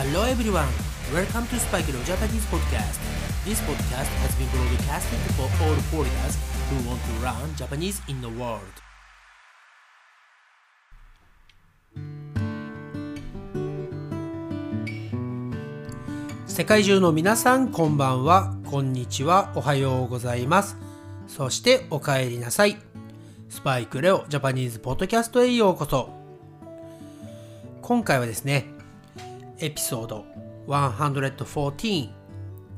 Hello everyone, welcome to Spike Leo Japanese podcast. This podcast has been broadcasted for all foreigners who want to learn Japanese in the world. 世界中の皆さんこんばんは、こんにちは、おはようございます。そしてお帰りなさい。スパイクレオジャパニーズポッドキャストへようこそ。今回はですね、エピソード114、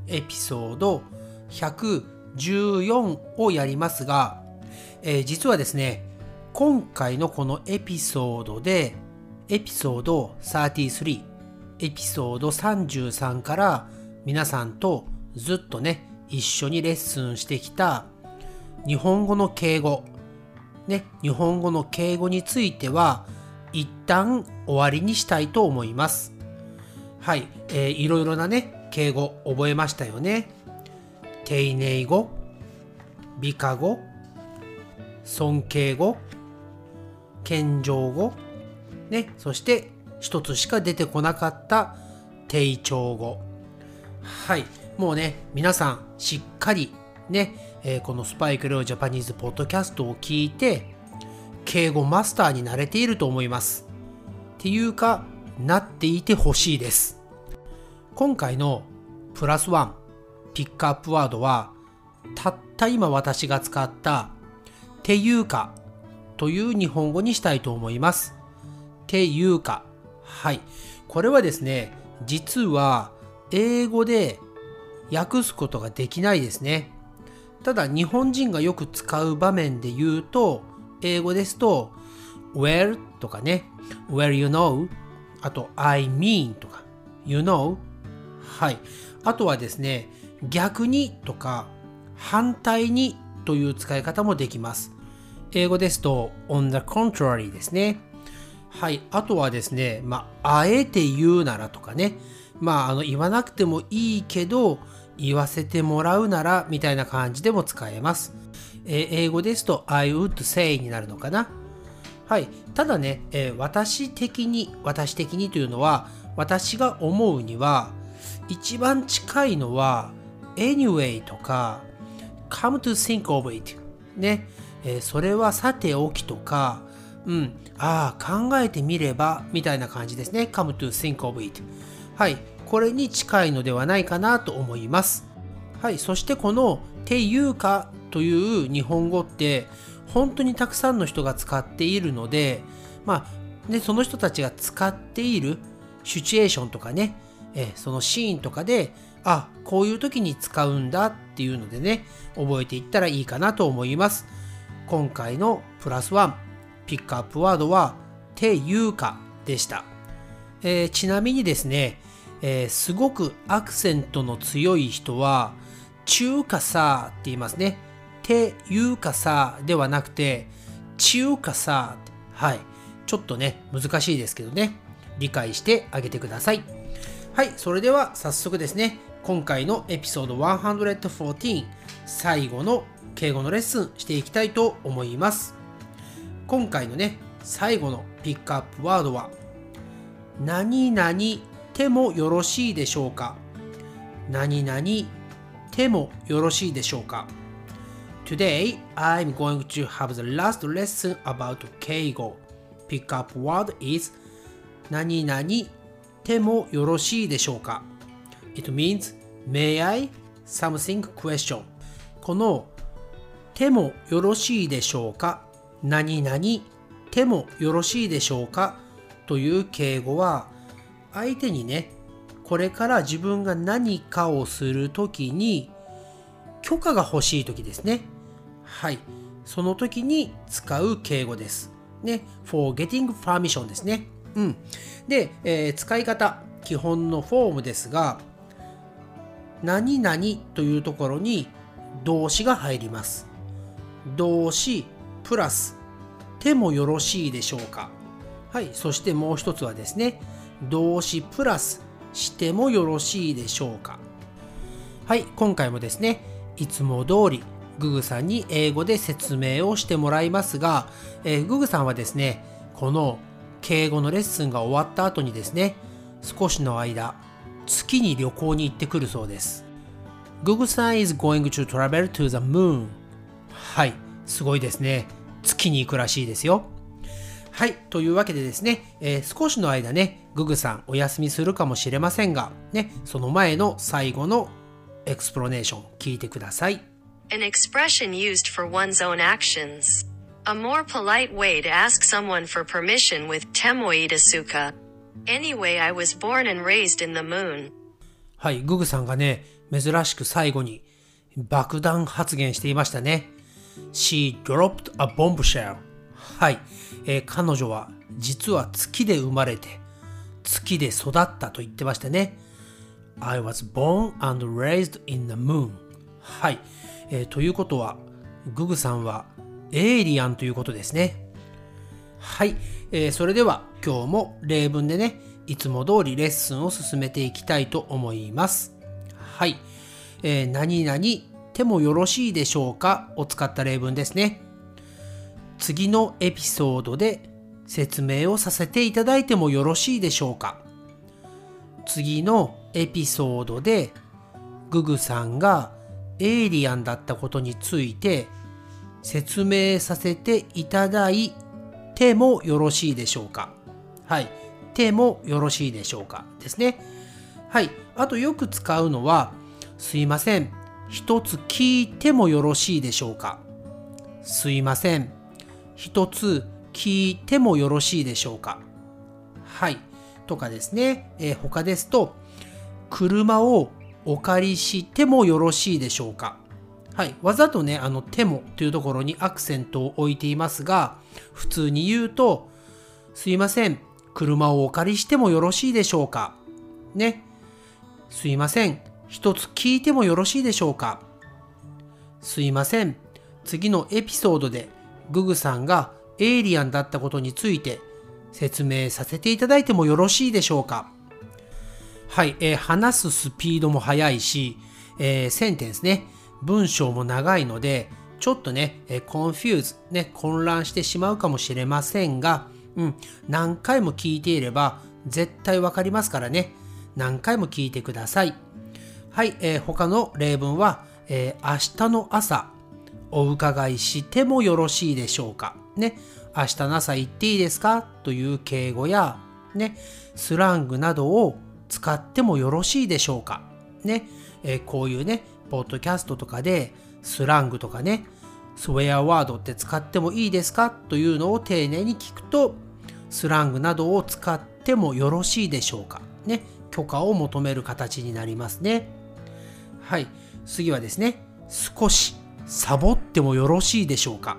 エピソード114をやりますが、えー、実はですね、今回のこのエピソードで、エピソード33、エピソード33から皆さんとずっとね、一緒にレッスンしてきた日本語の敬語、ね、日本語の敬語については一旦終わりにしたいと思います。はい、えー、いろいろなね、敬語覚えましたよね。丁寧語、美化語、尊敬語、謙譲語、ね、そして一つしか出てこなかった定調語。はい。もうね、皆さんしっかりね、えー、このスパイクレオジャパニーズポッドキャストを聞いて、敬語マスターになれていると思います。っていうか、なっていてほしいです。今回のプラスワンピックアップワードは、たった今私が使ったていうかという日本語にしたいと思います。ていうかはい。これはですね、実は英語で訳すことができないですね。ただ日本人がよく使う場面で言うと、英語ですと、well とかね、well you know あと I mean とか you know? はい。あとはですね、逆にとか反対にという使い方もできます。英語ですと on the contrary ですね。はい。あとはですね、まあ、あえて言うならとかね。まあ、あの、言わなくてもいいけど、言わせてもらうなら、みたいな感じでも使えます。えー、英語ですと、I would say になるのかな。はい。ただね、えー、私的に、私的にというのは、私が思うには、一番近いのは、anyway とか、come to think of it ね、えー、それはさておきとか、うん、ああ、考えてみれば、みたいな感じですね。come to think of it。はい、これに近いのではないかなと思います。はい、そしてこの、ていうかという日本語って、本当にたくさんの人が使っているので、まあ、ね、その人たちが使っているシチュエーションとかね、えそのシーンとかで、あ、こういう時に使うんだっていうのでね、覚えていったらいいかなと思います。今回のプラスワンピックアップワードは、ていうかでした。えー、ちなみにですね、えー、すごくアクセントの強い人は、中華さって言いますね。ていうかさではなくて、中華さはい。ちょっとね、難しいですけどね。理解してあげてください。はい。それでは早速ですね、今回のエピソード114最後の敬語のレッスンしていきたいと思います。今回のね、最後のピックアップワードは、何々てもよろしいでしょうか？何々てもよろしいでしょうか？Today, I'm going to have the last lesson about 敬語。Pick up word is 何々てもよろしいでしょうか It means May I something question このてもよろしいでしょうか何々てもよろしいでしょうかという敬語は相手にねこれから自分が何かをするときに許可が欲しいときですね。はい。その時に使う敬語です。ね。for getting permission ですね。うん。で、えー、使い方、基本のフォームですが、何々というところに動詞が入ります。動詞プラス、てもよろしいでしょうか。はい、そしてもう一つはですね、動詞プラス、してもよろしいでしょうか。はい、今回もですね、いつも通り、ググさんに英語で説明をしてもらいますが、えー、ググさんはですね、この敬語のレッスンが終わった後にですね、少しの間、月に旅行に行ってくるそうです。ググさん is going to travel to the moon. はい、すごいですね。月に行くらしいですよ。はい。というわけでですね、えー、少しの間ね、ググさんお休みするかもしれませんが、ね、その前の最後のエクスプロネーション聞いてください。An expression used for one's own actions. A more polite way to ask someone for permission with temoida suka. Anyway, I was born and raised in the moon. はい、ググさんがね、珍しく最後に爆弾発言していましたね。She dropped a bombshell. はい、えー、彼女は実は月で生まれて月で育ったと言ってましたね。I was born and raised in the moon. はい、 えー、ということは、ググさんはエイリアンということですね。はい、えー、それでは今日も例文でね、いつも通りレッスンを進めていきたいと思います。はい、えー、何々てもよろしいでしょうかを使った例文ですね。次のエピソードで説明をさせていただいてもよろしいでしょうか次のエピソードでググさんがエイリアンだったことについて説明させていただいてもよろしいでしょうかはい。てもよろしいでしょうかですね。はい。あとよく使うのは、すいません。一つ聞いてもよろしいでしょうかすいません。一つ聞いてもよろしいでしょうかはい。とかですね。えー、他ですと、車をお借りしてもよろしいでしょうか？はい。わざとね、あの、手もというところにアクセントを置いていますが、普通に言うと、すいません。車をお借りしてもよろしいでしょうか？ね。すいません。一つ聞いてもよろしいでしょうか？すいません。次のエピソードでググさんがエイリアンだったことについて説明させていただいてもよろしいでしょうか？はい、えー、話すスピードも速いし、えー、センテンスね、文章も長いので、ちょっとね、えー、 confuse、ね、混乱してしまうかもしれませんが、うん、何回も聞いていれば絶対わかりますからね、何回も聞いてください。はい、えー、他の例文は、えー、明日の朝、お伺いしてもよろしいでしょうか。ね、明日の朝行っていいですか？という敬語や、ね、スラングなどを使ってもよろしいでしょうか？ね、えー、こういうね、ポッドキャストとかでスラングとかね、スウェアワードって使ってもいいですか？というのを丁寧に聞くと、スラングなどを使ってもよろしいでしょうか？ね、許可を求める形になりますね。はい、次はですね、少しサボってもよろしいでしょうか？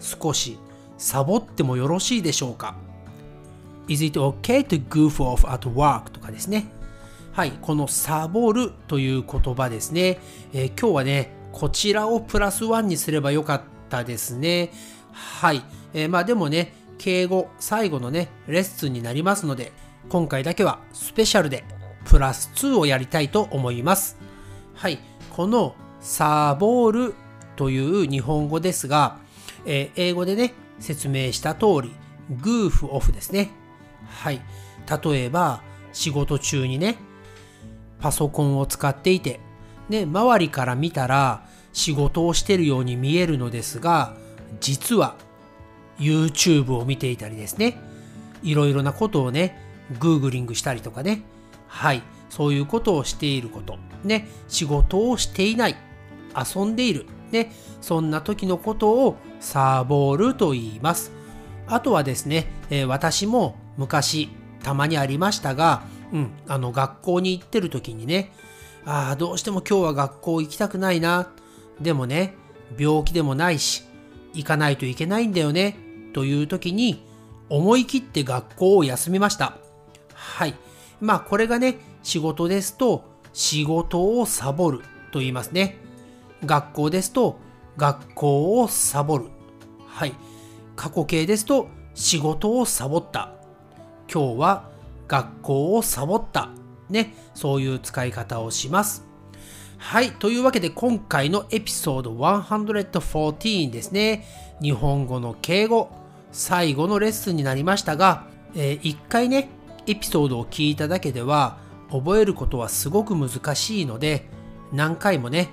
少しサボってもよろしいでしょうか？Is it okay to goof off at work? とかですね。はい、このサボるという言葉ですね。えー、今日はね、こちらをプラスワンにすればよかったですね。はい。えー、まあでもね、敬語最後のね、レッスンになりますので、今回だけはスペシャルでプラス2をやりたいと思います。はい。このサボるという日本語ですが、えー、英語でね、説明した通り、グーフオフですね。はい。例えば、仕事中にね、パソコンを使っていて、ね、周りから見たら仕事をしてるように見えるのですが、実は YouTube を見ていたりですね、いろいろなことをね、グーグリングしたりとかね、はい、そういうことをしていること、ね、仕事をしていない遊んでいる。ね、そんな時のことをサーボールと言います。あとはですね、え、私も昔たまにありましたが、うん、あの学校に行ってる時にね、ああ、どうしても今日は学校行きたくないな。でもね、病気でもないし、行かないといけないんだよね。という時に、思い切って学校を休みました。はい。まあこれがね、仕事ですと、仕事をサボると言いますね。学校ですと学校をサボる。はい。過去形ですと仕事をサボった。今日は学校をサボった。ね。そういう使い方をします。はい。というわけで今回のエピソード114ですね。日本語の敬語、最後のレッスンになりましたが、えー、一回ね、エピソードを聞いただけでは覚えることはすごく難しいので何回もね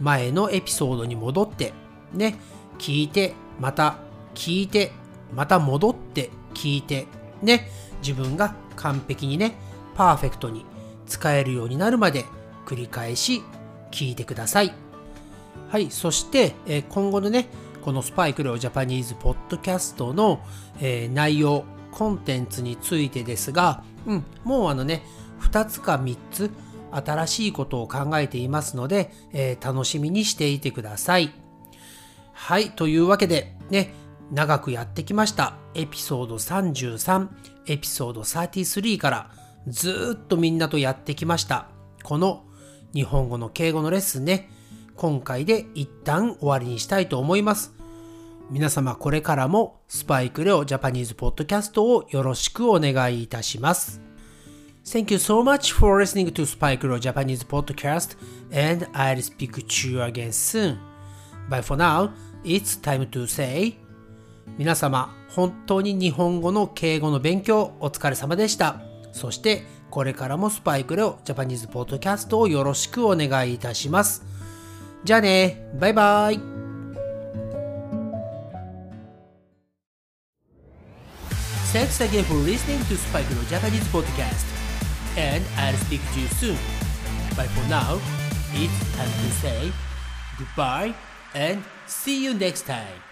前のエピソードに戻ってね聞いてまた聞いてまた戻って聞いてね自分が完璧にねパーフェクトに使えるようになるまで繰り返し聞いてくださいはいそして、え今後のねこのスパイクレオジャパニーズポッドキャストの、えー、内容コンテンツについてですが、うん、もうあのね2つか3つ新しいことを考えていますので、えー、楽しみにしていてください。はい、というわけでね、長くやってきましたエピソード33、エピソード33からずっとみんなとやってきました。この日本語の敬語のレッスンね、今回で一旦終わりにしたいと思います。皆様これからもスパイクレオジャパニーズポッドキャストをよろしくお願いいたします。Thank you so much for listening to Spike Leo Japanese podcast, and I'll speak to you again soon. But for now, it's time to say 皆様、本当に日本語の敬語の勉強お疲れ様でした。そして、これからもスパイクレオジャパニーズポッドキャストをよろしくお願いいたします。じゃあね、バイバイ。Thanks again for listening to Spike Leo Japanese podcast. and I'll speak to you soon. But for now, it's time to say goodbye and see you next time.